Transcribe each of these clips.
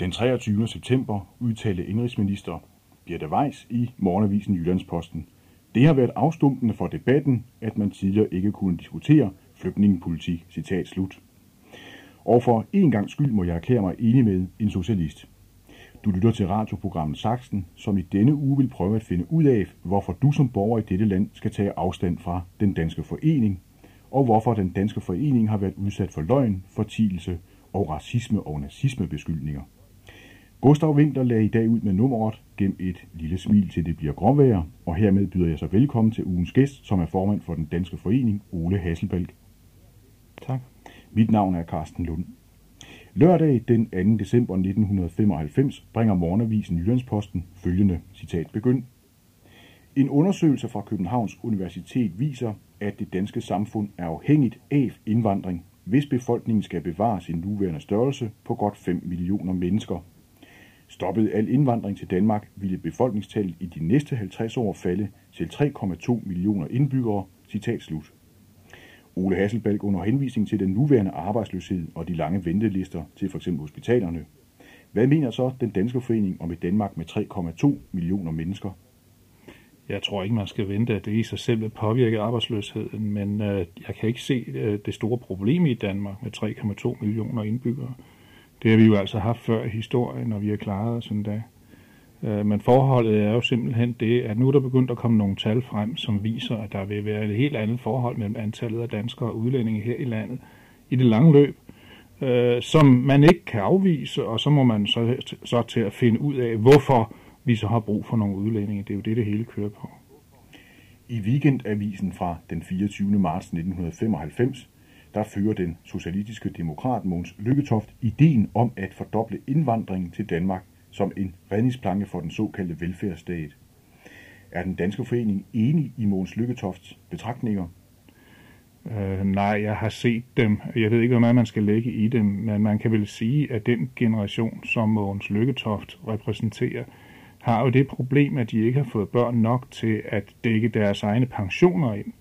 Den 23. september udtalte indrigsminister Birte Weiss i Morgenavisen Jyllandsposten. Det har været afstumpende for debatten, at man tidligere ikke kunne diskutere flygtningepolitik. Citat slut. Og for en gang skyld må jeg erklære mig enig med en socialist. Du lytter til radioprogrammet Saxen, som i denne uge vil prøve at finde ud af, hvorfor du som borger i dette land skal tage afstand fra den danske forening, og hvorfor den danske forening har været udsat for løgn, fortielse og racisme og nazismebeskyldninger. Gustav Winkler lagde i dag ud med nummeret gennem et lille smil til det bliver gråvejr, og hermed byder jeg så velkommen til ugens gæst, som er formand for den danske forening, Ole Hasselbalg. Tak. Mit navn er Carsten Lund. Lørdag den 2. december 1995 bringer morgenavisen Jyllandsposten følgende citat begynd. En undersøgelse fra Københavns Universitet viser, at det danske samfund er afhængigt af indvandring, hvis befolkningen skal bevare sin nuværende størrelse på godt 5 millioner mennesker. Stoppet al indvandring til Danmark ville befolkningstallet i de næste 50 år falde til 3,2 millioner indbyggere. Citat slut. Ole Hasselbalg under henvisning til den nuværende arbejdsløshed og de lange ventelister til f.eks. hospitalerne. Hvad mener så den danske forening om et Danmark med 3,2 millioner mennesker? Jeg tror ikke, man skal vente, at det i sig selv vil påvirke arbejdsløsheden, men øh, jeg kan ikke se øh, det store problem i Danmark med 3,2 millioner indbyggere. Det har vi jo altså haft før i historien, og vi har klaret os endda. Øh, men forholdet er jo simpelthen det, at nu er der begyndt at komme nogle tal frem, som viser, at der vil være et helt andet forhold mellem antallet af danskere og udlændinge her i landet i det lange løb, øh, som man ikke kan afvise, og så må man så, så til at finde ud af, hvorfor vi så har brug for nogle udlændinge. Det er jo det, det hele kører på. I weekendavisen fra den 24. marts 1995, der fører den socialistiske demokrat Måns Lykketoft ideen om at fordoble indvandringen til Danmark som en redningsplanke for den såkaldte velfærdsstat. Er den danske forening enig i Måns Lykketofts betragtninger? Øh, nej, jeg har set dem. Jeg ved ikke, hvad man skal lægge i dem, men man kan vel sige, at den generation, som Måns Lykketoft repræsenterer, har jo det problem, at de ikke har fået børn nok til at dække deres egne pensioner ind.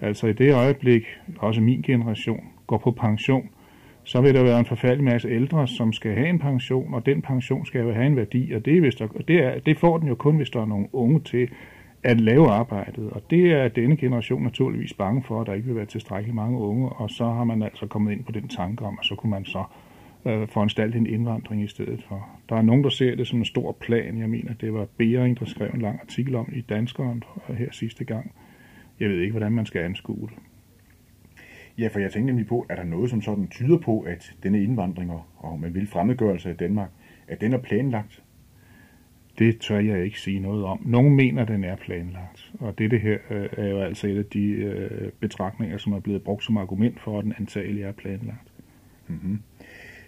Altså i det øjeblik, også min generation, går på pension, så vil der være en forfærdelig masse ældre, som skal have en pension, og den pension skal jo have en værdi, og det, hvis der, det, er, det får den jo kun, hvis der er nogle unge til at lave arbejdet, og det er denne generation naturligvis bange for, at der ikke vil være tilstrækkeligt mange unge, og så har man altså kommet ind på den tanke om, at så kunne man så øh, foranstalte en indvandring i stedet for. Der er nogen, der ser det som en stor plan. Jeg mener, det var Bering, der skrev en lang artikel om i Danskeren her sidste gang. Jeg ved ikke, hvordan man skal anskue det. Ja, for jeg tænkte nemlig på, er der noget, som sådan tyder på, at denne indvandring og man vil fremmedgørelse af Danmark, at den er planlagt? Det tør jeg ikke sige noget om. Nogle mener, at den er planlagt, og det her øh, er jo altså et af de øh, betragtninger, som er blevet brugt som argument for, at den antagelig er planlagt. Mm-hmm.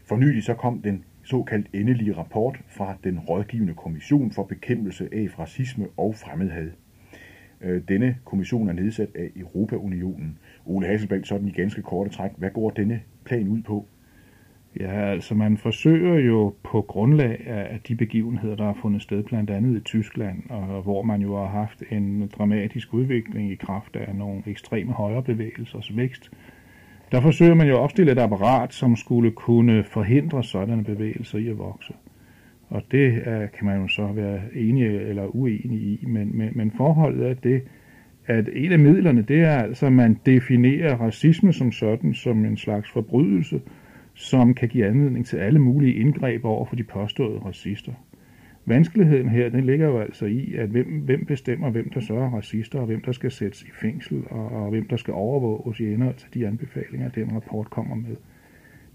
For nylig så kom den såkaldt endelige rapport fra den rådgivende kommission for bekæmpelse af racisme og fremmedhad. Øh, denne kommission er nedsat af Europaunionen. Ole Hasselbalg, sådan i ganske korte træk, hvad går denne plan ud på? Ja, altså man forsøger jo på grundlag af de begivenheder, der har fundet sted blandt andet i Tyskland, og hvor man jo har haft en dramatisk udvikling i kraft af nogle ekstreme højrebevægelsers vækst. Der forsøger man jo at opstille et apparat, som skulle kunne forhindre sådanne bevægelser i at vokse. Og det er, kan man jo så være enig eller uenig i, men, men, men forholdet er det, at et af midlerne, det er altså, at man definerer racisme som sådan, som en slags forbrydelse, som kan give anledning til alle mulige indgreb over for de påståede racister. Vanskeligheden her, den ligger jo altså i, at hvem, hvem bestemmer, hvem der så er racister, og hvem der skal sættes i fængsel, og, og hvem der skal overvåges i henhold til de anbefalinger, den rapport kommer med.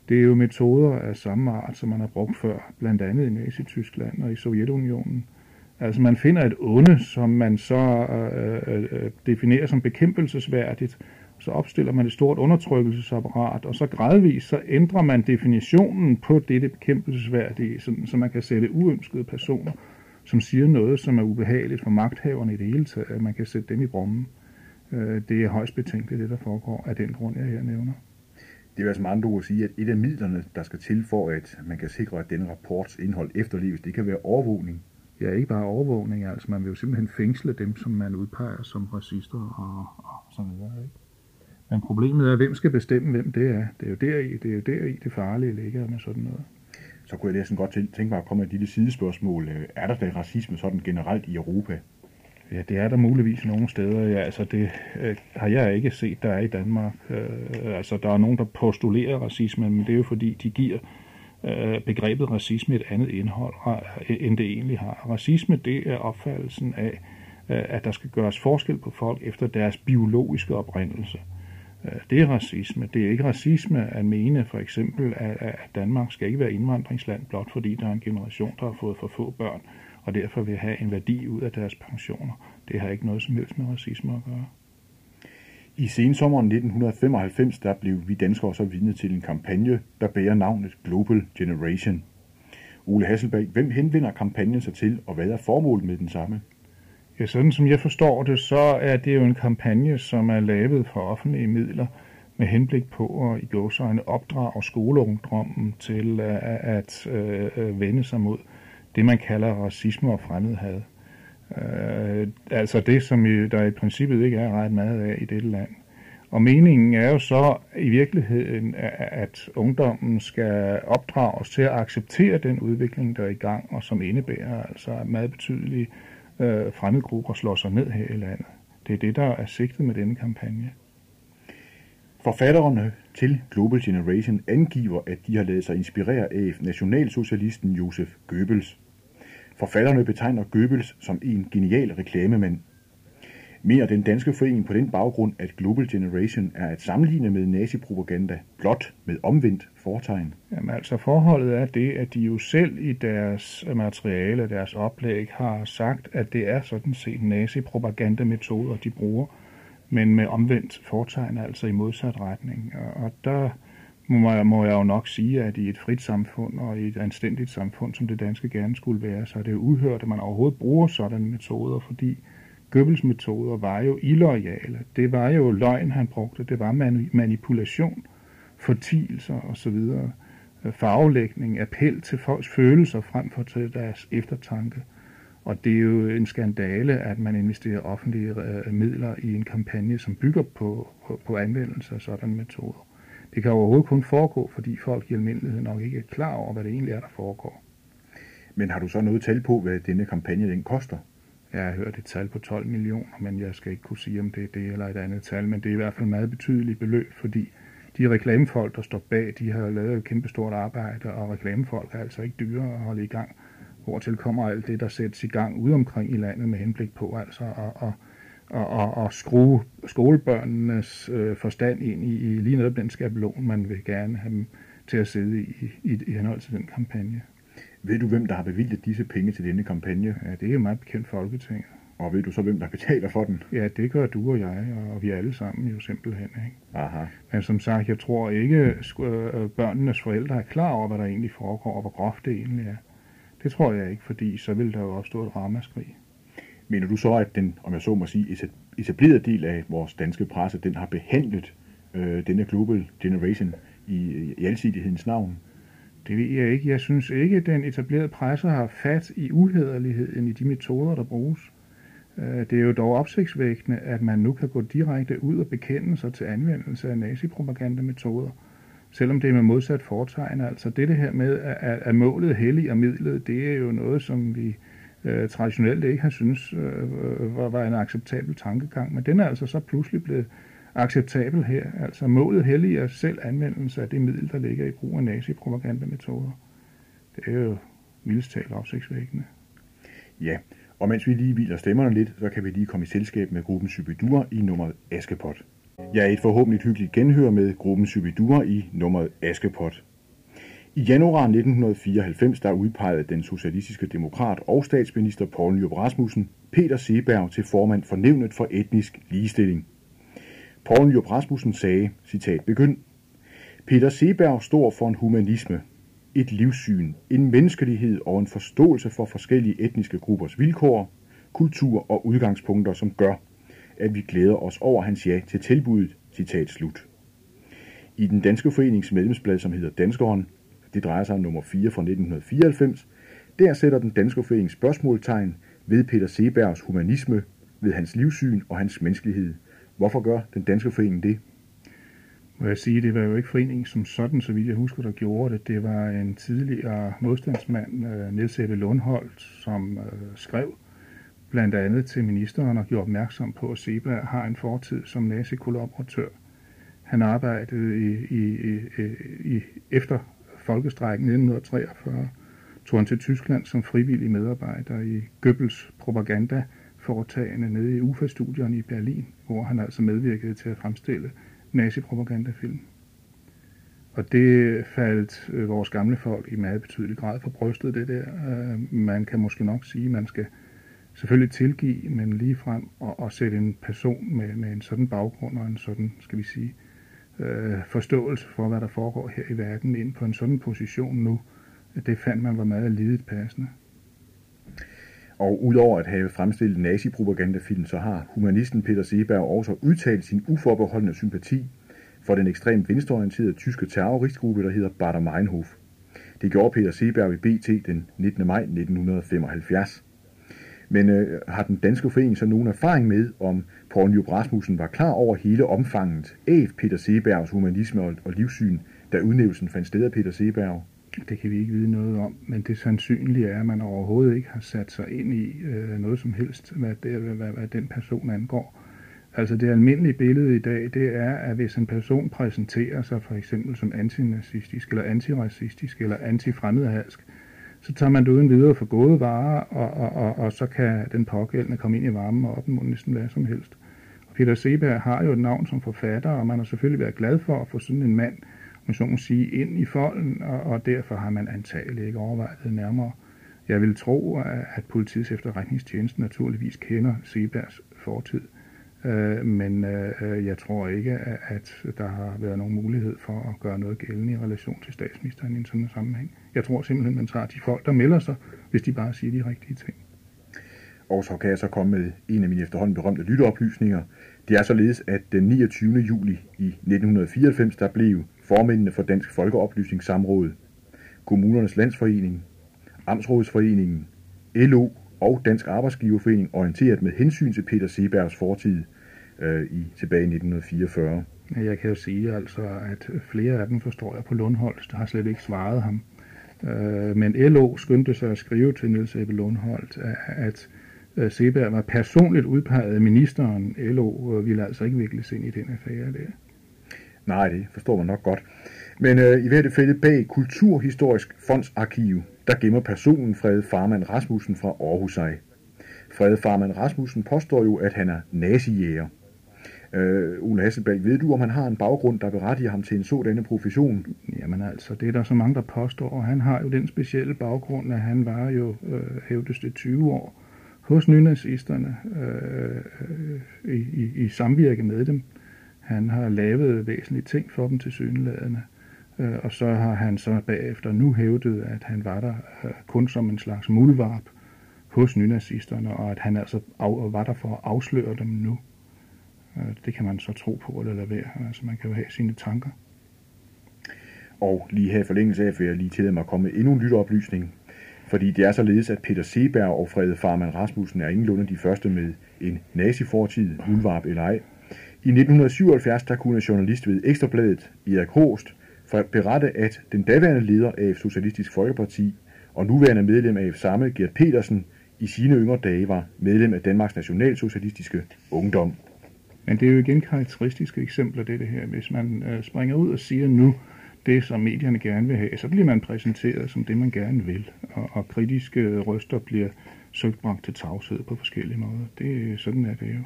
Det er jo metoder af samme art, som man har brugt før, blandt andet i Nazi-Tyskland og i Sovjetunionen. Altså man finder et onde, som man så øh, øh, øh definerer som bekæmpelsesværdigt, så opstiller man et stort undertrykkelsesapparat, og så gradvist så ændrer man definitionen på dette bekæmpelsesværdige, sådan, så man kan sætte uønskede personer, som siger noget, som er ubehageligt for magthaverne i det hele taget, man kan sætte dem i brummen. Øh, det er højst betænkeligt, det der foregår, af den grund, jeg her nævner. Det vil altså meget ord at sige, at et af midlerne, der skal til for, at man kan sikre, at denne rapports indhold efterleves, det kan være overvågning. Ja, ikke bare overvågning, altså man vil jo simpelthen fængsle dem, som man udpeger som racister og, og sådan noget. Ikke? Men problemet er, hvem skal bestemme, hvem det er. Det er jo deri, det, er jo deri, det farlige ligger med sådan noget. så kunne jeg næsten godt tænke mig at komme med et lille sidespørgsmål. Øh, er der da racisme sådan generelt i Europa? Ja, det er der muligvis nogle steder. Ja, altså det øh, har jeg ikke set, der er i Danmark. Øh, altså der er nogen, der postulerer racisme, men det er jo fordi, de giver øh, begrebet racisme et andet indhold, end det egentlig har. Racisme, det er opfattelsen af, øh, at der skal gøres forskel på folk efter deres biologiske oprindelse. Øh, det er racisme. Det er ikke racisme at mene for eksempel, at Danmark skal ikke være indvandringsland, blot fordi der er en generation, der har fået for få børn og derfor vil have en værdi ud af deres pensioner. Det har ikke noget som helst med racisme at gøre. I sensommeren 1995 der blev vi danskere så vidne til en kampagne, der bærer navnet Global Generation. Ole Hasselberg, hvem henvender kampagnen sig til, og hvad er formålet med den samme? Ja, sådan som jeg forstår det, så er det jo en kampagne, som er lavet for offentlige midler med henblik på at i gåsøjne opdrage skoleungdommen til øh, at, at, at, at vende sig mod det, man kalder racisme og fremmedhad. Øh, altså det, som i, der i princippet ikke er ret meget af i dette land. Og meningen er jo så i virkeligheden, at ungdommen skal opdrages til at acceptere den udvikling, der er i gang, og som indebærer altså at meget betydelige øh, fremmedgrupper slår sig ned her i landet. Det er det, der er sigtet med denne kampagne. Forfatterne til Global Generation angiver, at de har lavet sig inspirere af nationalsocialisten Josef Goebbels. Forfatterne betegner Goebbels som en genial reklamemand. Mener den danske forening på den baggrund, at Global Generation er at sammenligne med nazipropaganda, blot med omvendt fortegn? Jamen altså forholdet er det, at de jo selv i deres materiale, deres oplæg, har sagt, at det er sådan set nazipropagandametoder, de bruger, men med omvendt fortegn, altså i modsat retning. Og der må jeg, må jeg jo nok sige, at i et frit samfund og i et anstændigt samfund, som det danske gerne skulle være, så er det jo uhørt, at man overhovedet bruger sådanne metoder, fordi Goebbels metoder var jo illoyale. Det var jo løgn, han brugte. Det var manipulation, fortielser osv. Øh, farvelægning, appel til folks følelser frem for til deres eftertanke. Og det er jo en skandale, at man investerer offentlige øh, midler i en kampagne, som bygger på, på, på anvendelse af sådanne metoder. Det kan overhovedet kun foregå, fordi folk i almindelighed nok ikke er klar over, hvad det egentlig er, der foregår. Men har du så noget tal på, hvad denne kampagne den koster? Jeg har hørt et tal på 12 millioner, men jeg skal ikke kunne sige, om det er det eller et andet tal. Men det er i hvert fald meget betydeligt beløb, fordi de reklamefolk, der står bag, de har lavet et kæmpestort arbejde, og reklamefolk er altså ikke dyre at holde i gang. Hvortil kommer alt det, der sættes i gang ude omkring i landet med henblik på altså at, at og, og, og skrue skolebørnenes øh, forstand ind i, i lige netop den skabelon, man vil gerne have dem til at sidde i, i, i henhold til den kampagne. Ved du, hvem der har bevilget disse penge til denne kampagne? Ja, det er jo meget bekendt Folketinget. Og ved du så, hvem der betaler for den? Ja, det gør du og jeg, og vi alle sammen jo simpelthen. Ikke? Aha. Men som sagt, jeg tror ikke, at øh, børnenes forældre er klar over, hvad der egentlig foregår, og hvor groft det egentlig er. Det tror jeg ikke, fordi så vil der jo opstå et ramaskrig. Mener du så, at den, om jeg så må sige, etablerede del af vores danske presse, den har behandlet øh, denne Global Generation i, i alsidighedens navn? Det ved jeg ikke. Jeg synes ikke, at den etablerede presse har fat i uhederligheden i de metoder, der bruges. Øh, det er jo dog opsigtsvækkende, at man nu kan gå direkte ud og bekende sig til anvendelse af nazipropagandametoder, selvom det er med modsat foretegn. Altså det her med, at målet hellig og midlet, det er jo noget, som vi øh, traditionelt ikke har synes øh, øh, var, var en acceptabel tankegang, men den er altså så pludselig blevet acceptabel her. Altså målet helliger selv anvendelse af det middel, der ligger i brug af nazipropagandametoder. Det er jo vildest talt opsigtsvækkende. Ja, og mens vi lige hviler stemmerne lidt, så kan vi lige komme i selskab med gruppen Sybidur i nummeret Askepot. Jeg er et forhåbentlig hyggeligt genhør med gruppen Sybidur i nummeret Askepot. I januar 1994 der udpegede den socialistiske demokrat og statsminister Poul Nyrup Rasmussen Peter Seberg til formand for nævnet for etnisk ligestilling. Poul Nyrup Rasmussen sagde, citat begynd, Peter Seberg står for en humanisme, et livssyn, en menneskelighed og en forståelse for forskellige etniske gruppers vilkår, kultur og udgangspunkter, som gør, at vi glæder os over hans ja til tilbuddet, citat slut. I den danske forenings medlemsblad, som hedder Danskeren, det drejer sig om nummer 4 fra 1994. Der sætter den danske forening spørgsmålstegn ved Peter Sebergs humanisme, ved hans livssyn og hans menneskelighed. Hvorfor gør den danske forening det? må jeg sige, det var jo ikke foreningen som sådan, så vidt jeg husker, der gjorde det. Det var en tidligere modstandsmand, øh, Niels Ebbe Lundholt, som øh, skrev blandt andet til ministeren og gjorde opmærksom på, at Seberg har en fortid som nazikollaboratør. Han arbejdede i, i, i, i efter folkestrækken 1943, tog han til Tyskland som frivillig medarbejder i Goebbels propaganda foretagende nede i UFA-studierne i Berlin, hvor han altså medvirkede til at fremstille nazipropagandafilm. Og det faldt øh, vores gamle folk i meget betydelig grad for brystet, det der. Øh, man kan måske nok sige, at man skal selvfølgelig tilgive, men lige frem og, og sætte en person med, med en sådan baggrund og en sådan, skal vi sige, øh, Øh, forståelse for, hvad der foregår her i verden ind på en sådan position nu, det fandt man var meget lidet passende. Og udover at have fremstillet nazipropagandafilm, så har humanisten Peter Seberg også udtalt sin uforbeholdende sympati for den ekstremt venstreorienterede tyske terroristgruppe, der hedder Bader Meinhof. Det gjorde Peter Seberg i BT den 19. maj 1975. Men øh, har den danske forening så nogen erfaring med, om Poul Nyrup Rasmussen var klar over hele omfanget af Peter Sebergs humanisme og, og livssyn, da udnævnelsen fandt sted af Peter Seberg? Det kan vi ikke vide noget om, men det sandsynlige er, at man overhovedet ikke har sat sig ind i øh, noget som helst, hvad, det, hvad, hvad, hvad den person angår. Altså det almindelige billede i dag, det er, at hvis en person præsenterer sig for eksempel som antinazistisk, eller antiracistisk, eller antifremmedhalsk, så tager man det uden videre for gode varer, og, og, og, og så kan den pågældende komme ind i varmen og opnå næsten hvad som helst. Og Peter Seberg har jo et navn som forfatter, og man har selvfølgelig været glad for at få sådan en mand, man så må sige, ind i folden, og, og derfor har man antageligt ikke overvejet det nærmere. Jeg vil tro, at politiets efterretningstjeneste naturligvis kender Sebergs fortid, øh, men øh, øh, jeg tror ikke, at der har været nogen mulighed for at gøre noget gældende i relation til statsministeren i en sådan sammenhæng. Jeg tror simpelthen, man tager de folk, der melder sig, hvis de bare siger de rigtige ting. Og så kan jeg så komme med en af mine efterhånden berømte lytteoplysninger. Det er således, at den 29. juli i 1994, der blev formændene for Dansk Folkeoplysningssamråd, Kommunernes Landsforening, Amtsrådsforeningen, LO og Dansk Arbejdsgiverforening orienteret med hensyn til Peter Sebergs fortid øh, i tilbage i 1944. Jeg kan jo sige altså, at flere af dem forstår jeg på Lundholdt, der har slet ikke svaret ham. Øh, men LO skyndte sig at skrive til Niels Ebbe Lundholdt, at øh, Seberg var personligt udpeget af ministeren. LO øh, ville altså ikke vikles ind i den affære der. Nej, det forstår man nok godt. Men øh, i hvert fald bag Kulturhistorisk Fondsarkiv, der gemmer personen Frede Farman Rasmussen fra Aarhus sig. Frede Farman Rasmussen påstår jo, at han er nazijæger. Øh, Ole Hasselberg, ved du, om han har en baggrund, der berettiger ham til en sådan profession? Jamen altså, det er der så mange, der påstår, og han har jo den specielle baggrund, at han var jo, øh, hævdes det, 20 år hos nynazisterne øh, øh, i, i, i samvirke med dem. Han har lavet væsentlige ting for dem til syneladende. Øh, og så har han så bagefter nu hævdet, at han var der øh, kun som en slags muldvarp hos nynazisterne, og at han altså af, var der for at afsløre dem nu. Øh, det kan man så tro på eller lade være. Altså man kan jo have sine tanker. Og lige her i forlængelse af, vil jeg lige til mig at komme med endnu en lytteoplysning. Fordi det er således, at Peter Seberg og Frede Farman Rasmussen er ingenlunde de første med en nazifortid, muldvarp eller ej. I 1977 der kunne journalist ved Ekstrabladet, Erik Horst berette, at den daværende leder af Socialistisk Folkeparti og nuværende medlem af samme, Gert Petersen, i sine yngre dage var medlem af Danmarks Nationalsocialistiske Ungdom. Men det er jo igen karakteristiske eksempler, det, det her. Hvis man øh, springer ud og siger nu, det, som medierne gerne vil have, så bliver man præsenteret som det, man gerne vil. Og, og kritiske røster bliver søgt bragt til tavshed på forskellige måder. Det, sådan er det jo.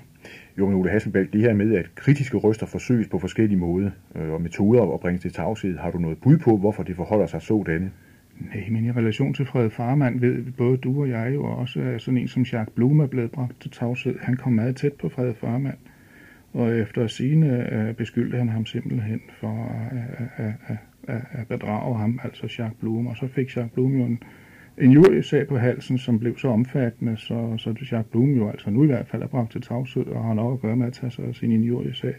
Jo, Ole Hasselbalg, det her med, at kritiske røster forsøges på forskellige måder øh, og metoder og bringes til tavshed, har du noget bud på, hvorfor det forholder sig sådan? Nej, men i relation til Fred Farmand ved både du og jeg jo også, at sådan en som Jacques Blum er blevet bragt til tavshed. Han kom meget tæt på Fred Farmand, og efter sine øh, beskyldte han ham simpelthen for at, at, at, at, at bedrage ham, altså Jacques Blum, og så fik Jacques Blum jo en en jurysag på halsen, som blev så omfattende, så, så Jacques Blum jo altså nu i hvert fald er bragt til tavshed og har nok at gøre med at tage sig af sin injuriesag.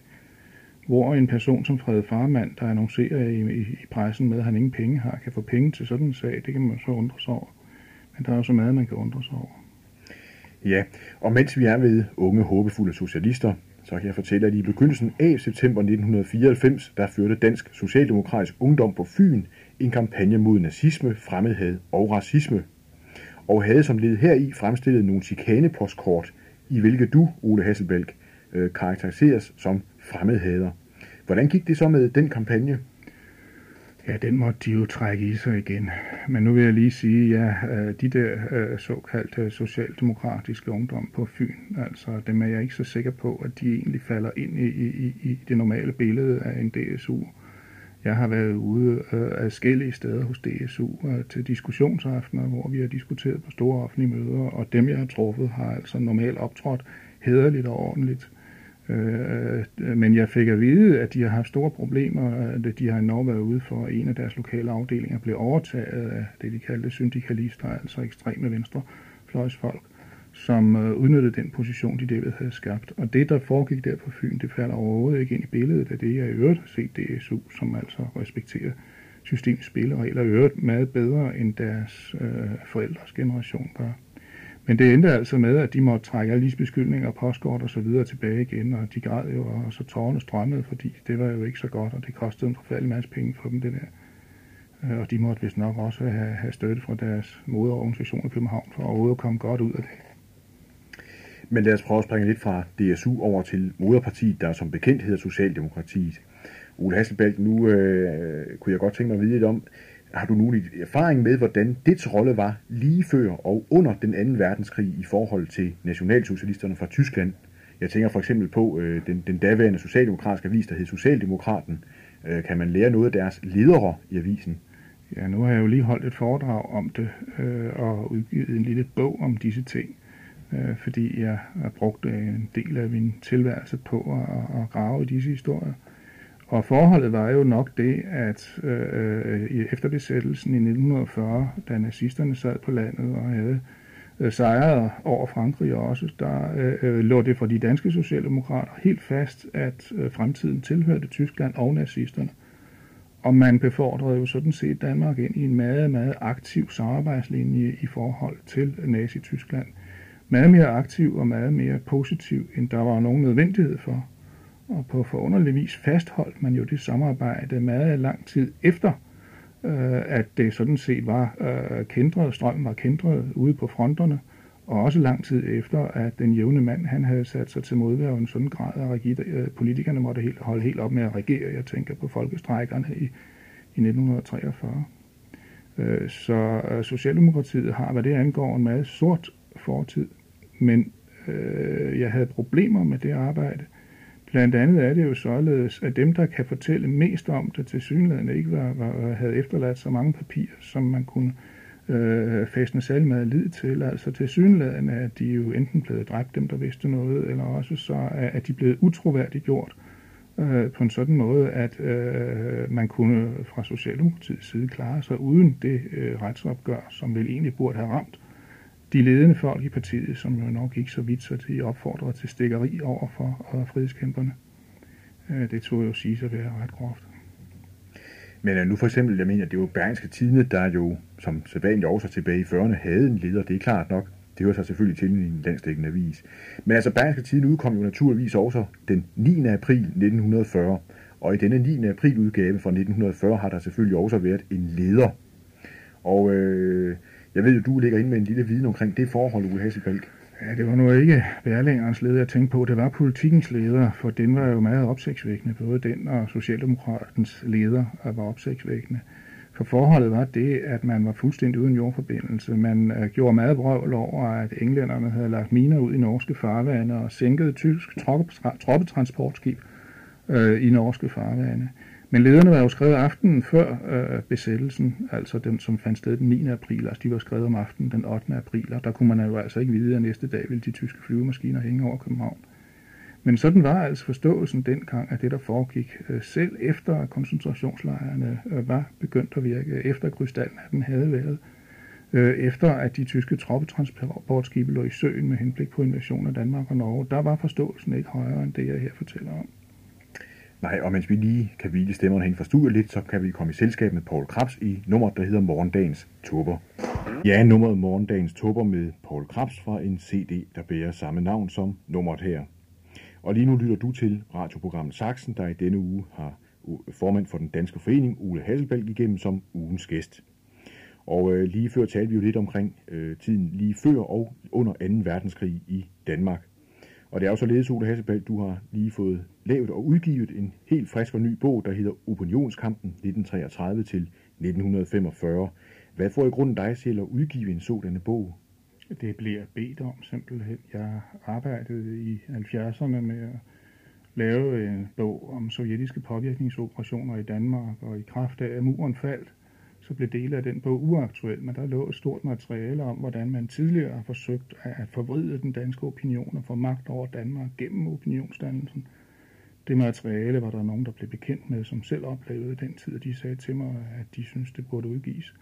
Hvor en person som Frede Farmand, der annoncerer i, i, i pressen med, at han ingen penge har, kan få penge til sådan en sag, det kan man så undre sig over. Men der er jo så meget, man kan undre sig over. Ja, og mens vi er ved unge, håbefulde socialister, så kan jeg fortælle, at i begyndelsen af september 1994, der førte Dansk Socialdemokratisk Ungdom på Fyn en kampagne mod nazisme, fremmedhed og racisme, og havde som led heri fremstillet nogle chikanepostkort, i hvilke du, Ole Hasselbalg, øh, karakteriseres som fremmedhader. Hvordan gik det så med den kampagne? Ja, den måtte de jo trække i sig igen. Men nu vil jeg lige sige, ja, øh, de der øh, såkaldte socialdemokratiske ungdom på Fyn, altså dem er jeg ikke så sikker på, at de egentlig falder ind i, i, i det normale billede af en DSU. Jeg har været ude øh, af forskellige steder hos DSU øh, til diskussionsaftener, hvor vi har diskuteret på store offentlige møder, og dem, jeg har truffet, har altså normalt optrådt hederligt og ordentligt. Øh, øh, men jeg fik at vide, at de har haft store problemer, øh, at de har enormt været ude for, at en af deres lokale afdelinger blev overtaget af det, de kaldte syndikalister, altså ekstreme venstrefløjsfolk, som øh, udnyttede den position, de derved havde skabt. Og det, der foregik der på Fyn, det falder overhovedet ikke ind i billedet af det, jeg i øvrigt har set DSU, som altså respekterer systemets spilleregler, i øvrigt meget bedre end deres øh, forældres generation gør. Men det endte altså med, at de måtte trække alle disse beskyldninger, postkort og så videre tilbage igen, og de græd jo, og så tårerne strømmede, fordi det var jo ikke så godt, og det kostede en forfærdelig masse penge for dem, det der. Øh, og de måtte vist nok også have, have støtte fra deres moderorganisation i København for at overhovedet komme godt ud af det. Men lad os prøve at springe lidt fra DSU over til moderpartiet, der som bekendt hedder Socialdemokratiet. Ole Hasselbalg, nu øh, kunne jeg godt tænke mig at vide lidt om, har du nogen erfaring med, hvordan dets rolle var lige før og under den anden verdenskrig i forhold til nationalsocialisterne fra Tyskland? Jeg tænker for eksempel på øh, den, den daværende socialdemokratiske avis, der hed Socialdemokraten. Øh, kan man lære noget af deres ledere i avisen? Ja, nu har jeg jo lige holdt et foredrag om det øh, og udgivet en lille bog om disse ting, øh, fordi jeg har brugt øh, en del af min tilværelse på at, at grave i disse historier. Og forholdet var jo nok det, at øh, øh efter besættelsen i 1940, da nazisterne sad på landet og havde øh, sejret over Frankrig også, der øh, øh, lå det for de danske socialdemokrater helt fast, at øh, fremtiden tilhørte Tyskland og nazisterne. Og man befordrede jo sådan set Danmark ind i en meget, meget aktiv samarbejdslinje i forhold til Nazi-Tyskland. Meget mere aktiv og meget mere positiv, end der var nogen nødvendighed for. Og på forunderlig vis fastholdt man jo det samarbejde meget lang tid efter, øh, at det sådan set var øh, kendret, strømmen var kendret ude på fronterne, og også lang tid efter, at den jævne mand, han havde sat sig til modværv en sådan grad, at øh, politikerne måtte helt, holde helt op med at regere. Jeg tænker på folkestrækkerne i, i 1943. Øh, så øh, Socialdemokratiet har, hvad det angår, en meget sort fortid, men jeg havde problemer med det arbejde, Blandt andet er det jo således, at dem, der kan fortælle mest om det, til synligheden ikke var, var, havde efterladt så mange papirer, som man kunne øh, fæstne særlig meget lid til. Altså til synligheden er de jo enten blevet dræbt, dem der vidste noget, eller også så er de blevet utroværdigt gjort øh, på en sådan måde, at øh, man kunne fra Socialdemokratiets side klare sig uden det øh, retsopgør, som vel egentlig burde have ramt de ledende folk i partiet, som jo nok ikke så vidt, så de opfordrede til stikkeri over for øh, frihedskæmperne. Øh, det tog jo sige sig være ret groft. Men øh, nu for eksempel, jeg mener, det er jo Bergenske Tidene, der jo, som sædvanligt også tilbage i 40'erne, havde en leder. Det er klart nok. Det hører sig selvfølgelig til i en landstækkende avis. Men altså, Bergenske Tidene udkom jo naturligvis også den 9. april 1940. Og i denne 9. april udgave fra 1940 har der selvfølgelig også været en leder. Og øh, jeg ved jo, du ligger inde med en lille viden omkring det forhold, Uwe Hasselbalg. Ja, det var nu ikke værlængerens leder, jeg tænkte på. Det var politikens leder, for den var jo meget opsigtsvækkende. Både den og Socialdemokratens leder var opsigtsvækkende. For forholdet var det, at man var fuldstændig uden jordforbindelse. Man uh, gjorde meget brøvl over, at englænderne havde lagt miner ud i norske farvande og sænket tysk troppetransportskib uh, i norske farvande. Men lederne var jo skrevet aftenen før øh, besættelsen, altså dem, som fandt sted den 9. april, altså de var skrevet om aftenen den 8. april, og der kunne man jo altså ikke vide, at næste dag ville de tyske flyvemaskiner hænge over København. Men sådan var altså forståelsen dengang af det, der foregik, øh, selv efter at koncentrationslejrene øh, var begyndt at virke, efter krystalnatten havde været, øh, efter at de tyske troppetransportskibe lå i søen med henblik på invasion af Danmark og Norge, der var forståelsen ikke højere end det, jeg her fortæller om. Nej, og mens vi lige kan hvile stemmerne hen fra studiet lidt, så kan vi komme i selskab med Paul Krabs i nummeret, der hedder Morgendagens Tupper. Ja, nummeret Morgendagens Tupper med Paul Krabs fra en CD, der bærer samme navn som nummeret her. Og lige nu lytter du til radioprogrammet Saxen, der i denne uge har formand for den danske forening, Ole Hasselbalg, igennem som ugens gæst. Og øh, lige før talte vi jo lidt omkring øh, tiden lige før og under 2. verdenskrig i Danmark. Og det er jo således, Ole Hasselbald, du har lige fået lavet og udgivet en helt frisk og ny bog, der hedder Opinionskampen 1933 til 1945. Hvad får i grunden dig til at udgive en sådan bog? Det bliver bedt om simpelthen. Jeg arbejdede i 70'erne med at lave en bog om sovjetiske påvirkningsoperationer i Danmark, og i kraft af, at muren faldt, så blev dele af den bog uaktuel, men der lå et stort materiale om, hvordan man tidligere har forsøgt at forvride den danske opinion og få magt over Danmark gennem opinionsdannelsen. Det materiale var der nogen, der blev bekendt med, som selv oplevede den tid, og de sagde til mig, at de synes, det burde udgives.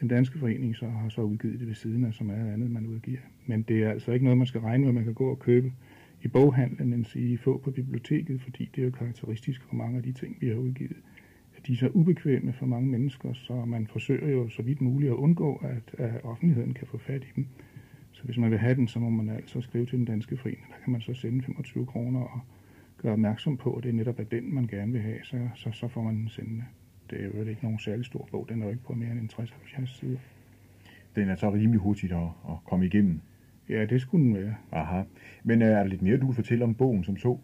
Den danske forening så har så udgivet det ved siden af, som er andet, man udgiver. Men det er altså ikke noget, man skal regne med, man kan gå og købe i boghandlen, end sige få på biblioteket, fordi det er jo karakteristisk for mange af de ting, vi har udgivet. De er så ubekvemme for mange mennesker, så man forsøger jo så vidt muligt at undgå, at, at offentligheden kan få fat i dem. Så hvis man vil have den, så må man altså skrive til den danske forening. Der kan man så sende 25 kroner og gøre opmærksom på, at det netop er den, man gerne vil have, så, så, så får man den sendende. Det er jo ikke nogen særlig stor bog, den er jo ikke på mere end 60-70 sider. Den er så rimelig hurtigt at, at komme igennem. Ja, det skulle den være. Aha. Men øh, er der lidt mere, du vil fortælle om bogen som så?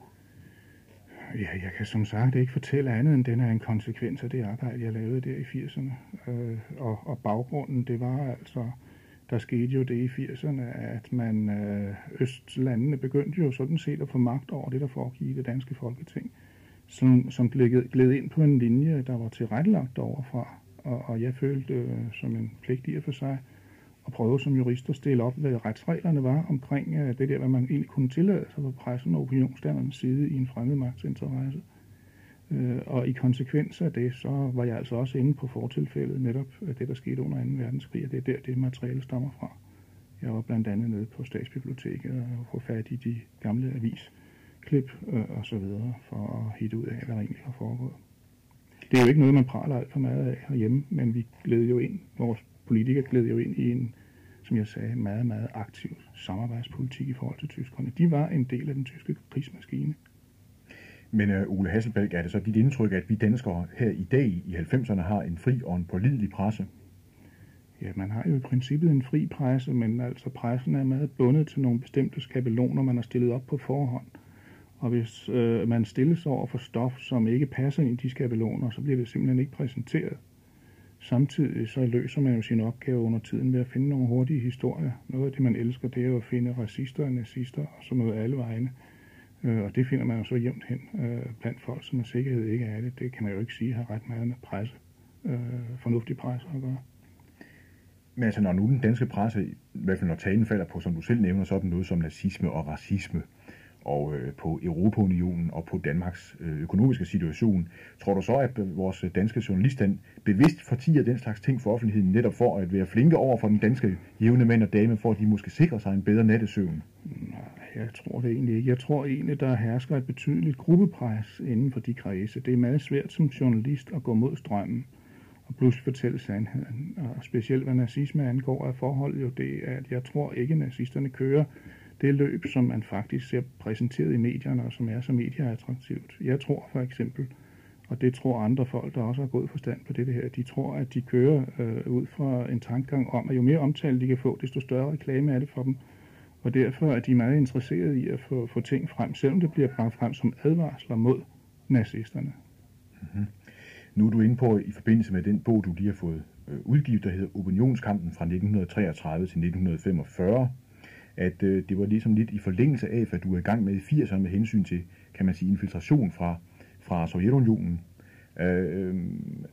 Ja, jeg kan som sagt ikke fortælle andet, end den er en konsekvens af det arbejde, jeg lavede der i 80'erne. Øh, og, og baggrunden, det var altså, der skete jo det i 80'erne, at man øh, østlandene begyndte jo sådan set at få magt over det, der foregik i det danske folketing, som, som gled, gled ind på en linje, der var tilrettelagt overfra. Og, og jeg følte øh, som en pligt i for sig, at prøve som jurist at stille op, hvad retsreglerne var omkring øh, det der, hvad man egentlig kunne tillade sig på pressen og opinionsdannernes side i en fremmed magtsinteresse. Øh, og i konsekvens af det, så var jeg altså også inde på fortilfældet netop øh, det, der skete under 2. verdenskrig, og det er der, det materiale stammer fra. Jeg var blandt andet nede på Statsbiblioteket og få fat i de gamle avisklip øh, og så videre, for at hitte ud af, hvad der egentlig har foregået. Det er jo ikke noget, man praler alt for meget af herhjemme, men vi gled jo ind, vores politikere gled jo ind i en, som jeg sagde, meget, meget aktiv samarbejdspolitik i forhold til tyskerne. De var en del af den tyske krigsmaskine. Men uh, Ole Hasselbalg, er det så dit indtryk, at vi danskere her i dag i 90'erne har en fri og en pålidelig presse? Ja, man har jo i princippet en fri presse, men altså pressen er meget bundet til nogle bestemte skabeloner, man har stillet op på forhånd. Og hvis øh, man stilles over for stof, som ikke passer ind i de skabeloner, så bliver det simpelthen ikke præsenteret. Samtidig så løser man jo sin opgave under tiden ved at finde nogle hurtige historier. Noget af det, man elsker, det er jo at finde racister og nazister og sådan noget alle vegne. Øh, og det finder man jo så jævnt hen øh, blandt folk, som med sikkerhed ikke er det. Det kan man jo ikke sige har ret meget med presse, øh, fornuftig presse at gøre. Men altså, når nu den danske presse, i hvert fald når talen falder på, som du selv nævner, så sådan noget som nazisme og racisme, og øh, på Europaunionen og på Danmarks øh, økonomiske situation. Tror du så, at øh, vores øh, danske journaliststand bevidst fortiger den slags ting for offentligheden, netop for at være flinke over for den danske jævne mænd og dame, for at de måske sikrer sig en bedre nattesøvn? Nej, jeg tror det egentlig ikke. Jeg tror egentlig, der hersker et betydeligt gruppepres inden for de kredse. Det er meget svært som journalist at gå mod strømmen og pludselig fortælle sandheden. Og specielt hvad nazisme angår, er forholdet jo det, at jeg tror ikke, at nazisterne kører det løb, som man faktisk ser præsenteret i medierne, og som er så medieattraktivt. Jeg tror for eksempel, og det tror andre folk, der også har gået forstand på det her, de tror, at de kører øh, ud fra en tankegang om, at jo mere omtale de kan få, desto større reklame er det for dem. Og derfor er de meget interesserede i at få, få ting frem, selvom det bliver bragt frem som advarsler mod nazisterne. Mm-hmm. Nu er du inde på, i forbindelse med den bog, du lige har fået øh, udgivet, der hedder Opinionskampen fra 1933 til 1945, at øh, det var ligesom lidt i forlængelse af, hvad du er i gang med i 80'erne med hensyn til, kan man sige, infiltration fra, fra Sovjetunionen. Øh,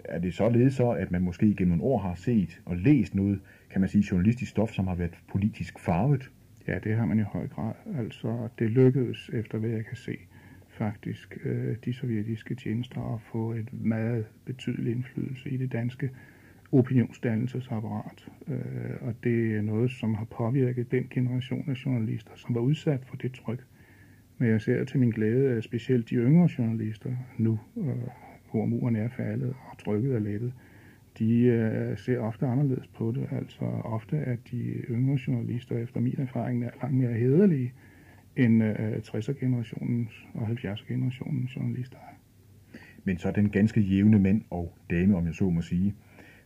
er det således så, at man måske gennem nogle år har set og læst noget, kan man sige, journalistisk stof, som har været politisk farvet? Ja, det har man i høj grad. Altså, det lykkedes, efter hvad jeg kan se, faktisk øh, de sovjetiske tjenester at få et meget betydelig indflydelse i det danske opinionsdannelsesapparat. Øh, og det er noget, som har påvirket den generation af journalister, som var udsat for det tryk. Men jeg ser til min glæde, at specielt de yngre journalister nu, øh, hvor muren er faldet og trykket er lettet, de øh, ser ofte anderledes på det. Altså ofte at de yngre journalister, efter min erfaring, er langt mere hederlige. end øh, 60'er-generationens og 70'er-generationens journalister er. Men så den ganske jævne mænd og dame, om jeg så må sige,